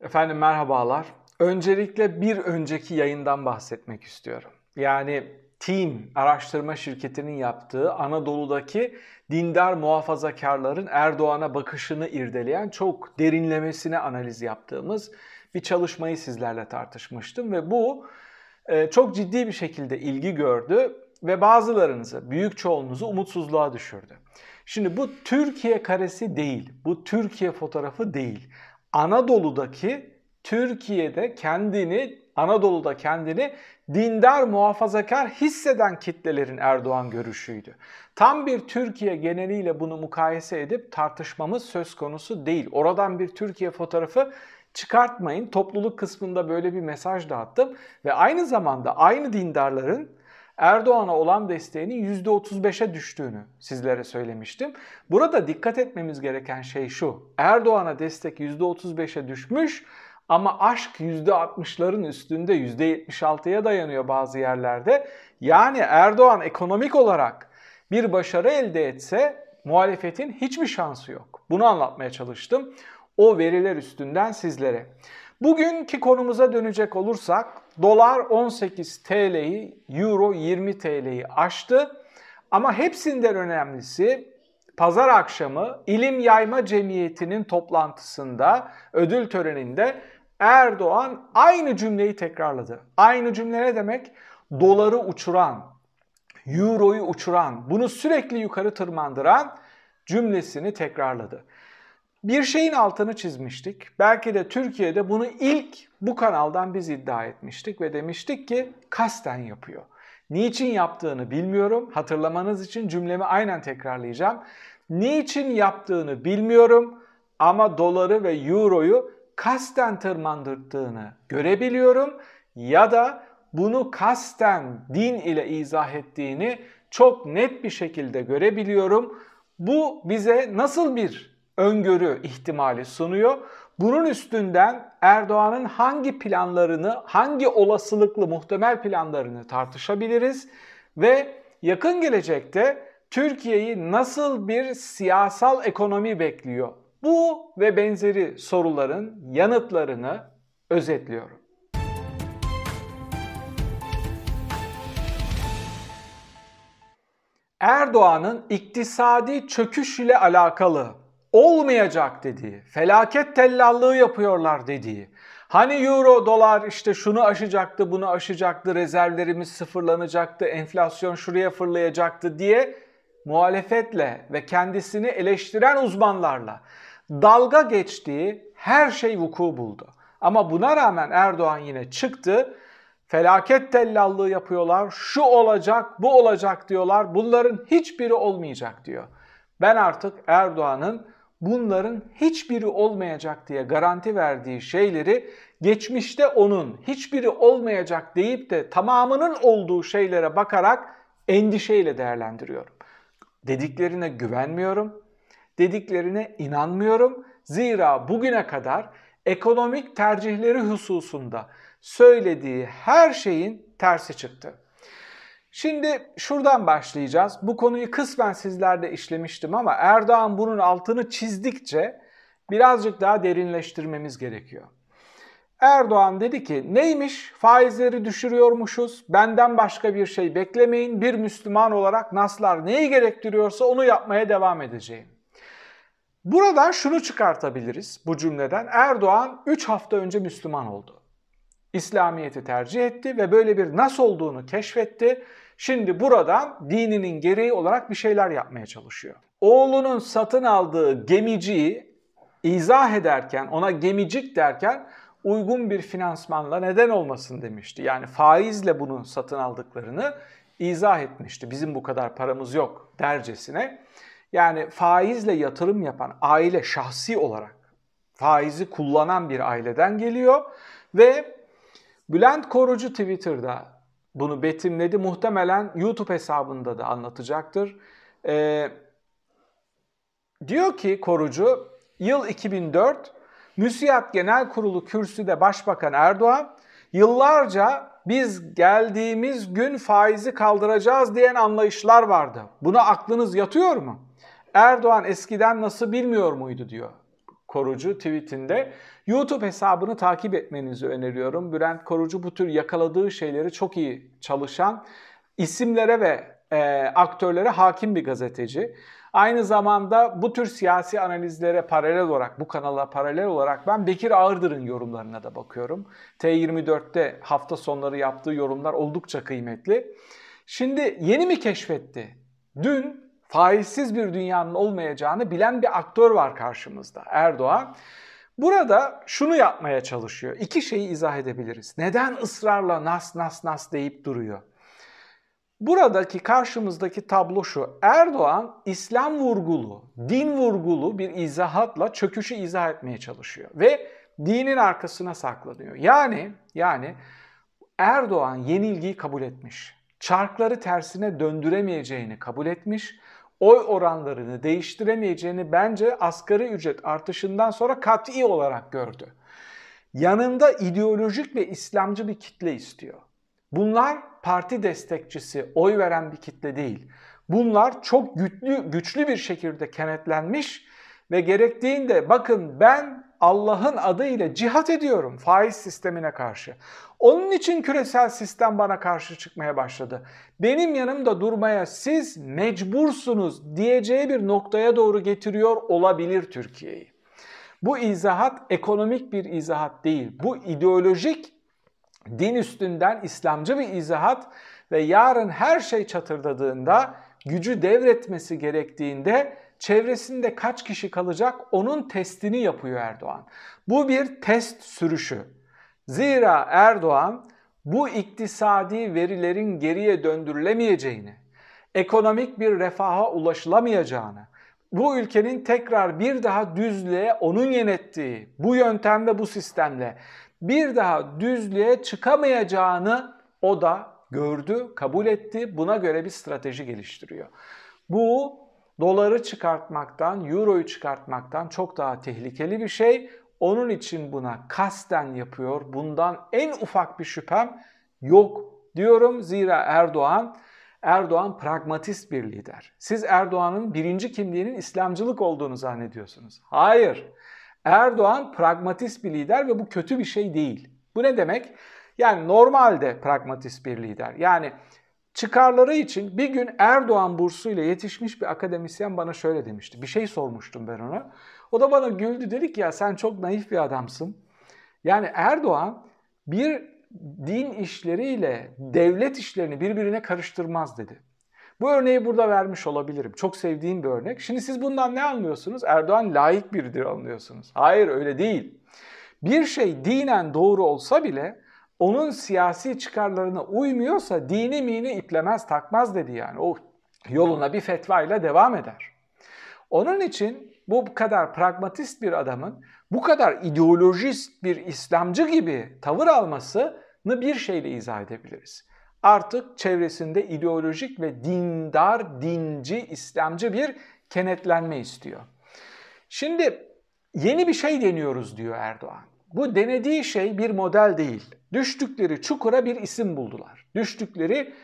Efendim merhabalar. Öncelikle bir önceki yayından bahsetmek istiyorum. Yani Team araştırma şirketinin yaptığı Anadolu'daki dindar muhafazakarların Erdoğan'a bakışını irdeleyen çok derinlemesine analiz yaptığımız bir çalışmayı sizlerle tartışmıştım ve bu e, çok ciddi bir şekilde ilgi gördü ve bazılarınızı, büyük çoğunuzu umutsuzluğa düşürdü. Şimdi bu Türkiye karesi değil, bu Türkiye fotoğrafı değil. Anadolu'daki Türkiye'de kendini Anadolu'da kendini dindar muhafazakar hisseden kitlelerin Erdoğan görüşüydü. Tam bir Türkiye geneliyle bunu mukayese edip tartışmamız söz konusu değil. Oradan bir Türkiye fotoğrafı çıkartmayın. Topluluk kısmında böyle bir mesaj dağıttım ve aynı zamanda aynı dindarların Erdoğan'a olan desteğinin %35'e düştüğünü sizlere söylemiştim. Burada dikkat etmemiz gereken şey şu. Erdoğan'a destek %35'e düşmüş ama aşk %60'ların üstünde %76'ya dayanıyor bazı yerlerde. Yani Erdoğan ekonomik olarak bir başarı elde etse muhalefetin hiçbir şansı yok. Bunu anlatmaya çalıştım. O veriler üstünden sizlere. Bugünkü konumuza dönecek olursak dolar 18 TL'yi, euro 20 TL'yi aştı. Ama hepsinden önemlisi pazar akşamı İlim Yayma Cemiyeti'nin toplantısında, ödül töreninde Erdoğan aynı cümleyi tekrarladı. Aynı cümle ne demek? Doları uçuran, euroyu uçuran, bunu sürekli yukarı tırmandıran cümlesini tekrarladı. Bir şeyin altını çizmiştik. Belki de Türkiye'de bunu ilk bu kanaldan biz iddia etmiştik ve demiştik ki kasten yapıyor. Niçin yaptığını bilmiyorum. Hatırlamanız için cümlemi aynen tekrarlayacağım. Niçin yaptığını bilmiyorum ama doları ve euroyu kasten tırmandırdığını görebiliyorum ya da bunu kasten din ile izah ettiğini çok net bir şekilde görebiliyorum. Bu bize nasıl bir öngörü ihtimali sunuyor? Bunun üstünden Erdoğan'ın hangi planlarını, hangi olasılıklı muhtemel planlarını tartışabiliriz ve yakın gelecekte Türkiye'yi nasıl bir siyasal ekonomi bekliyor? Bu ve benzeri soruların yanıtlarını özetliyorum. Erdoğan'ın iktisadi çöküş ile alakalı olmayacak dediği, felaket tellallığı yapıyorlar dediği, hani euro, dolar işte şunu aşacaktı, bunu aşacaktı, rezervlerimiz sıfırlanacaktı, enflasyon şuraya fırlayacaktı diye muhalefetle ve kendisini eleştiren uzmanlarla dalga geçtiği her şey vuku buldu. Ama buna rağmen Erdoğan yine çıktı. Felaket tellallığı yapıyorlar. Şu olacak, bu olacak diyorlar. Bunların hiçbiri olmayacak diyor. Ben artık Erdoğan'ın bunların hiçbiri olmayacak diye garanti verdiği şeyleri geçmişte onun hiçbiri olmayacak deyip de tamamının olduğu şeylere bakarak endişeyle değerlendiriyorum. Dediklerine güvenmiyorum dediklerine inanmıyorum. Zira bugüne kadar ekonomik tercihleri hususunda söylediği her şeyin tersi çıktı. Şimdi şuradan başlayacağız. Bu konuyu kısmen sizlerde işlemiştim ama Erdoğan bunun altını çizdikçe birazcık daha derinleştirmemiz gerekiyor. Erdoğan dedi ki neymiş faizleri düşürüyormuşuz benden başka bir şey beklemeyin bir Müslüman olarak naslar neyi gerektiriyorsa onu yapmaya devam edeceğim. Buradan şunu çıkartabiliriz bu cümleden. Erdoğan 3 hafta önce Müslüman oldu. İslamiyet'i tercih etti ve böyle bir nasıl olduğunu keşfetti. Şimdi buradan dininin gereği olarak bir şeyler yapmaya çalışıyor. Oğlunun satın aldığı gemiciyi izah ederken, ona gemicik derken uygun bir finansmanla neden olmasın demişti. Yani faizle bunu satın aldıklarını izah etmişti. Bizim bu kadar paramız yok dercesine. Yani faizle yatırım yapan aile şahsi olarak faizi kullanan bir aileden geliyor ve Bülent Korucu Twitter'da bunu betimledi. Muhtemelen YouTube hesabında da anlatacaktır. Ee, diyor ki Korucu, yıl 2004 Müsiyat Genel Kurulu kürsüde Başbakan Erdoğan yıllarca biz geldiğimiz gün faizi kaldıracağız diyen anlayışlar vardı. Buna aklınız yatıyor mu? Erdoğan eskiden nasıl bilmiyor muydu diyor Korucu tweetinde YouTube hesabını takip etmenizi öneriyorum. Bülent Korucu bu tür yakaladığı şeyleri çok iyi çalışan isimlere ve e, aktörlere hakim bir gazeteci. Aynı zamanda bu tür siyasi analizlere paralel olarak, bu kanala paralel olarak ben Bekir Ağırdır'ın yorumlarına da bakıyorum. T24'te hafta sonları yaptığı yorumlar oldukça kıymetli. Şimdi yeni mi keşfetti? Dün faizsiz bir dünyanın olmayacağını bilen bir aktör var karşımızda Erdoğan. Burada şunu yapmaya çalışıyor. İki şeyi izah edebiliriz. Neden ısrarla nas nas nas deyip duruyor? Buradaki karşımızdaki tablo şu. Erdoğan İslam vurgulu, din vurgulu bir izahatla çöküşü izah etmeye çalışıyor ve dinin arkasına saklanıyor. Yani yani Erdoğan yenilgiyi kabul etmiş. Çarkları tersine döndüremeyeceğini kabul etmiş. Oy oranlarını değiştiremeyeceğini bence asgari ücret artışından sonra kat'i olarak gördü. Yanında ideolojik ve İslamcı bir kitle istiyor. Bunlar parti destekçisi, oy veren bir kitle değil. Bunlar çok güçlü, güçlü bir şekilde kenetlenmiş ve gerektiğinde bakın ben Allah'ın adıyla cihat ediyorum faiz sistemine karşı. Onun için küresel sistem bana karşı çıkmaya başladı. Benim yanımda durmaya siz mecbursunuz diyeceği bir noktaya doğru getiriyor olabilir Türkiye'yi. Bu izahat ekonomik bir izahat değil. Bu ideolojik din üstünden İslamcı bir izahat ve yarın her şey çatırdadığında gücü devretmesi gerektiğinde çevresinde kaç kişi kalacak onun testini yapıyor Erdoğan. Bu bir test sürüşü. Zira Erdoğan bu iktisadi verilerin geriye döndürülemeyeceğini, ekonomik bir refaha ulaşılamayacağını, bu ülkenin tekrar bir daha düzlüğe onun yönettiği bu yöntem ve bu sistemle bir daha düzlüğe çıkamayacağını o da gördü, kabul etti. Buna göre bir strateji geliştiriyor. Bu doları çıkartmaktan, euroyu çıkartmaktan çok daha tehlikeli bir şey. Onun için buna kasten yapıyor. Bundan en ufak bir şüphem yok diyorum. Zira Erdoğan Erdoğan pragmatist bir lider. Siz Erdoğan'ın birinci kimliğinin İslamcılık olduğunu zannediyorsunuz. Hayır. Erdoğan pragmatist bir lider ve bu kötü bir şey değil. Bu ne demek? Yani normalde pragmatist bir lider. Yani çıkarları için bir gün Erdoğan bursuyla yetişmiş bir akademisyen bana şöyle demişti. Bir şey sormuştum ben ona. O da bana güldü dedi ki ya sen çok naif bir adamsın. Yani Erdoğan bir din işleriyle devlet işlerini birbirine karıştırmaz dedi. Bu örneği burada vermiş olabilirim. Çok sevdiğim bir örnek. Şimdi siz bundan ne anlıyorsunuz? Erdoğan layık biridir anlıyorsunuz. Hayır öyle değil. Bir şey dinen doğru olsa bile onun siyasi çıkarlarına uymuyorsa dini mini iplemez takmaz dedi yani. O yoluna bir fetva ile devam eder. Onun için bu kadar pragmatist bir adamın bu kadar ideolojist bir İslamcı gibi tavır almasını bir şeyle izah edebiliriz artık çevresinde ideolojik ve dindar, dinci, İslamcı bir kenetlenme istiyor. Şimdi yeni bir şey deniyoruz diyor Erdoğan. Bu denediği şey bir model değil. Düştükleri çukura bir isim buldular. Düştükleri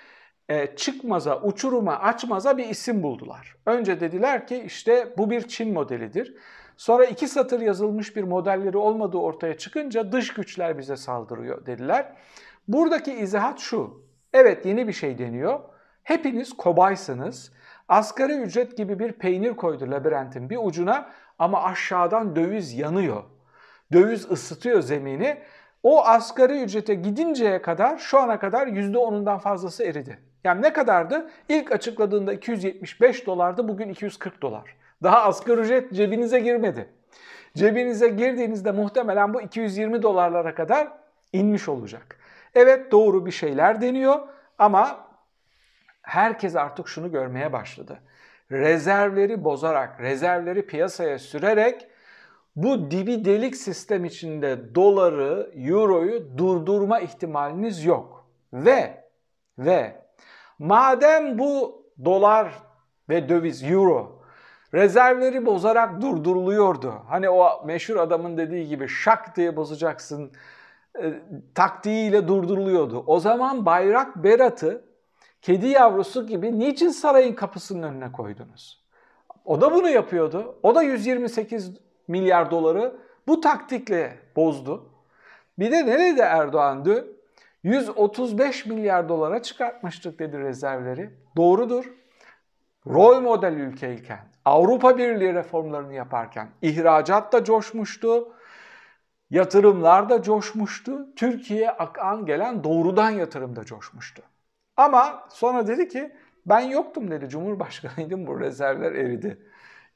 e, çıkmaza, uçuruma, açmaza bir isim buldular. Önce dediler ki işte bu bir Çin modelidir. Sonra iki satır yazılmış bir modelleri olmadığı ortaya çıkınca dış güçler bize saldırıyor dediler. Buradaki izahat şu. Evet yeni bir şey deniyor. Hepiniz kobaysınız. Asgari ücret gibi bir peynir koydu labirentin bir ucuna ama aşağıdan döviz yanıyor. Döviz ısıtıyor zemini. O asgari ücrete gidinceye kadar şu ana kadar %10'undan fazlası eridi. Yani ne kadardı? İlk açıkladığında 275 dolardı, bugün 240 dolar. Daha asgari ücret cebinize girmedi. Cebinize girdiğinizde muhtemelen bu 220 dolarlara kadar inmiş olacak. Evet doğru bir şeyler deniyor ama herkes artık şunu görmeye başladı. Rezervleri bozarak, rezervleri piyasaya sürerek bu dibi delik sistem içinde doları, euroyu durdurma ihtimaliniz yok. Ve ve madem bu dolar ve döviz euro rezervleri bozarak durduruluyordu. Hani o meşhur adamın dediği gibi şak diye bozacaksın e, taktiğiyle durduruluyordu. O zaman bayrak Berat'ı kedi yavrusu gibi niçin sarayın kapısının önüne koydunuz? O da bunu yapıyordu. O da 128 milyar doları bu taktikle bozdu. Bir de nerede Erdoğan dün? 135 milyar dolara çıkartmıştık dedi rezervleri. Doğrudur. Rol model ülkeyken, Avrupa Birliği reformlarını yaparken ihracat da coşmuştu. Yatırımlar da coşmuştu. Türkiye'ye akan gelen doğrudan yatırım da coşmuştu. Ama sonra dedi ki ben yoktum dedi. Cumhurbaşkanıydım bu rezervler eridi.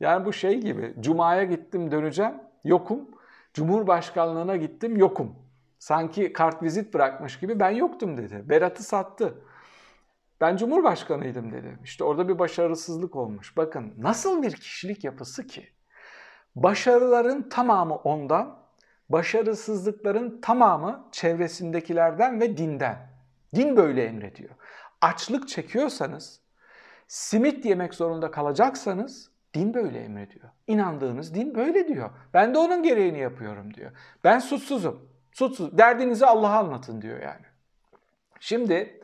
Yani bu şey gibi. Cuma'ya gittim döneceğim yokum. Cumhurbaşkanlığına gittim yokum. Sanki kart vizit bırakmış gibi ben yoktum dedi. Berat'ı sattı. Ben Cumhurbaşkanıydım dedi. İşte orada bir başarısızlık olmuş. Bakın nasıl bir kişilik yapısı ki? Başarıların tamamı ondan, başarısızlıkların tamamı çevresindekilerden ve dinden. Din böyle emrediyor. Açlık çekiyorsanız, simit yemek zorunda kalacaksanız din böyle emrediyor. İnandığınız din böyle diyor. Ben de onun gereğini yapıyorum diyor. Ben suçsuzum. Suçsuz. Derdinizi Allah'a anlatın diyor yani. Şimdi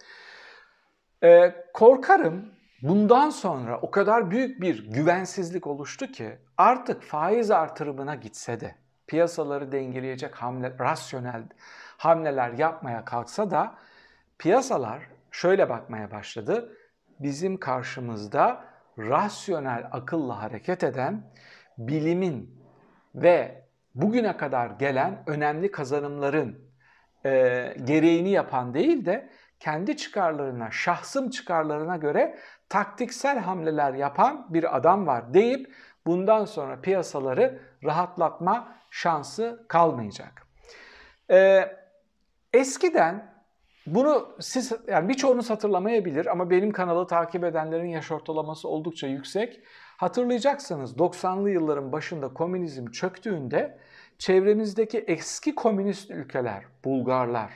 e, korkarım bundan sonra o kadar büyük bir güvensizlik oluştu ki artık faiz artırımına gitse de piyasaları dengeleyecek hamle, rasyonel hamleler yapmaya kalksa da piyasalar şöyle bakmaya başladı. Bizim karşımızda rasyonel akılla hareket eden bilimin ve bugüne kadar gelen önemli kazanımların e, gereğini yapan değil de kendi çıkarlarına, şahsım çıkarlarına göre taktiksel hamleler yapan bir adam var deyip bundan sonra piyasaları rahatlatma şansı kalmayacak. Ee, eskiden bunu siz yani birçoğunuz hatırlamayabilir ama benim kanalı takip edenlerin yaş ortalaması oldukça yüksek. Hatırlayacaksınız 90'lı yılların başında komünizm çöktüğünde çevremizdeki eski komünist ülkeler, Bulgarlar,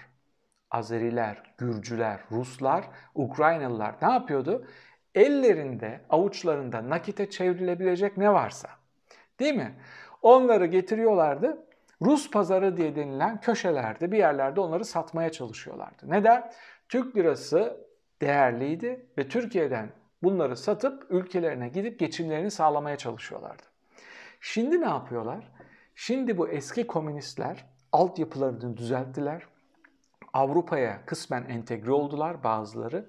Azeriler, Gürcüler, Ruslar, Ukraynalılar ne yapıyordu? Ellerinde, avuçlarında nakite çevrilebilecek ne varsa. Değil mi? Onları getiriyorlardı. Rus pazarı diye denilen köşelerde bir yerlerde onları satmaya çalışıyorlardı. Neden? Türk lirası değerliydi ve Türkiye'den bunları satıp ülkelerine gidip geçimlerini sağlamaya çalışıyorlardı. Şimdi ne yapıyorlar? Şimdi bu eski komünistler altyapılarını düzelttiler. Avrupa'ya kısmen entegre oldular bazıları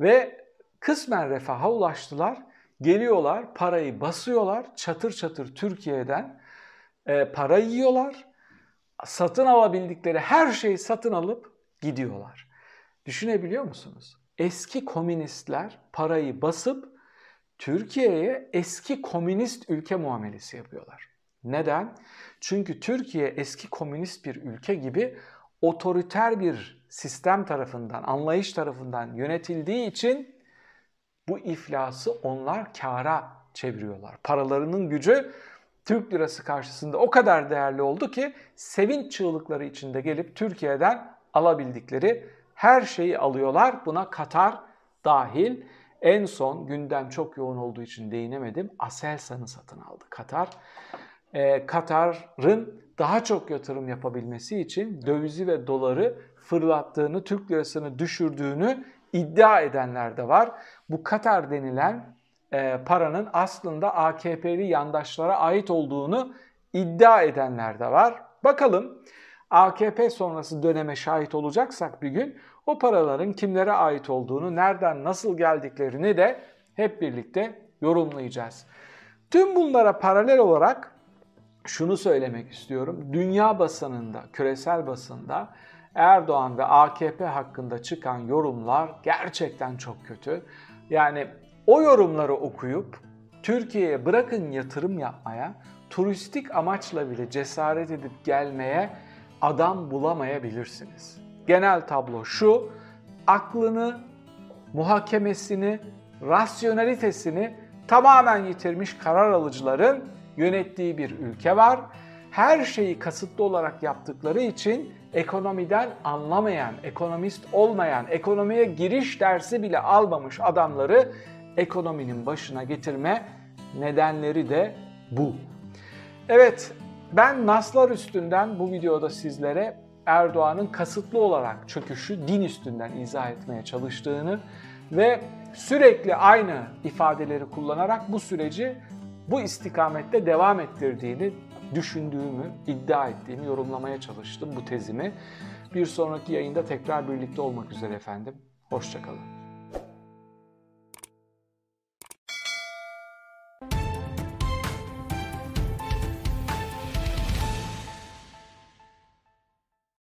ve kısmen refaha ulaştılar. Geliyorlar, parayı basıyorlar, çatır çatır Türkiye'den e, para yiyorlar. Satın alabildikleri her şeyi satın alıp gidiyorlar. Düşünebiliyor musunuz? Eski komünistler parayı basıp Türkiye'ye eski komünist ülke muamelesi yapıyorlar. Neden? Çünkü Türkiye eski komünist bir ülke gibi otoriter bir sistem tarafından, anlayış tarafından yönetildiği için bu iflası onlar kara çeviriyorlar. Paralarının gücü Türk lirası karşısında o kadar değerli oldu ki sevinç çığlıkları içinde gelip Türkiye'den alabildikleri her şeyi alıyorlar. Buna Katar dahil. En son gündem çok yoğun olduğu için değinemedim. Aselsan'ı satın aldı Katar. Ee, Katar'ın daha çok yatırım yapabilmesi için dövizi ve doları fırlattığını, Türk lirasını düşürdüğünü iddia edenler de var. Bu Katar denilen e, paranın aslında AKP'li yandaşlara ait olduğunu iddia edenler de var. Bakalım AKP sonrası döneme şahit olacaksak bir gün o paraların kimlere ait olduğunu, nereden nasıl geldiklerini de hep birlikte yorumlayacağız. Tüm bunlara paralel olarak şunu söylemek istiyorum. Dünya basınında, küresel basında Erdoğan ve AKP hakkında çıkan yorumlar gerçekten çok kötü. Yani o yorumları okuyup Türkiye'ye bırakın yatırım yapmaya, turistik amaçla bile cesaret edip gelmeye adam bulamayabilirsiniz. Genel tablo şu, aklını, muhakemesini, rasyonalitesini tamamen yitirmiş karar alıcıların yönettiği bir ülke var. Her şeyi kasıtlı olarak yaptıkları için ekonomiden anlamayan, ekonomist olmayan, ekonomiye giriş dersi bile almamış adamları ekonominin başına getirme nedenleri de bu. Evet, ben Naslar üstünden bu videoda sizlere Erdoğan'ın kasıtlı olarak çöküşü din üstünden izah etmeye çalıştığını ve sürekli aynı ifadeleri kullanarak bu süreci bu istikamette devam ettirdiğini düşündüğümü, iddia ettiğimi yorumlamaya çalıştım bu tezimi. Bir sonraki yayında tekrar birlikte olmak üzere efendim. Hoşçakalın.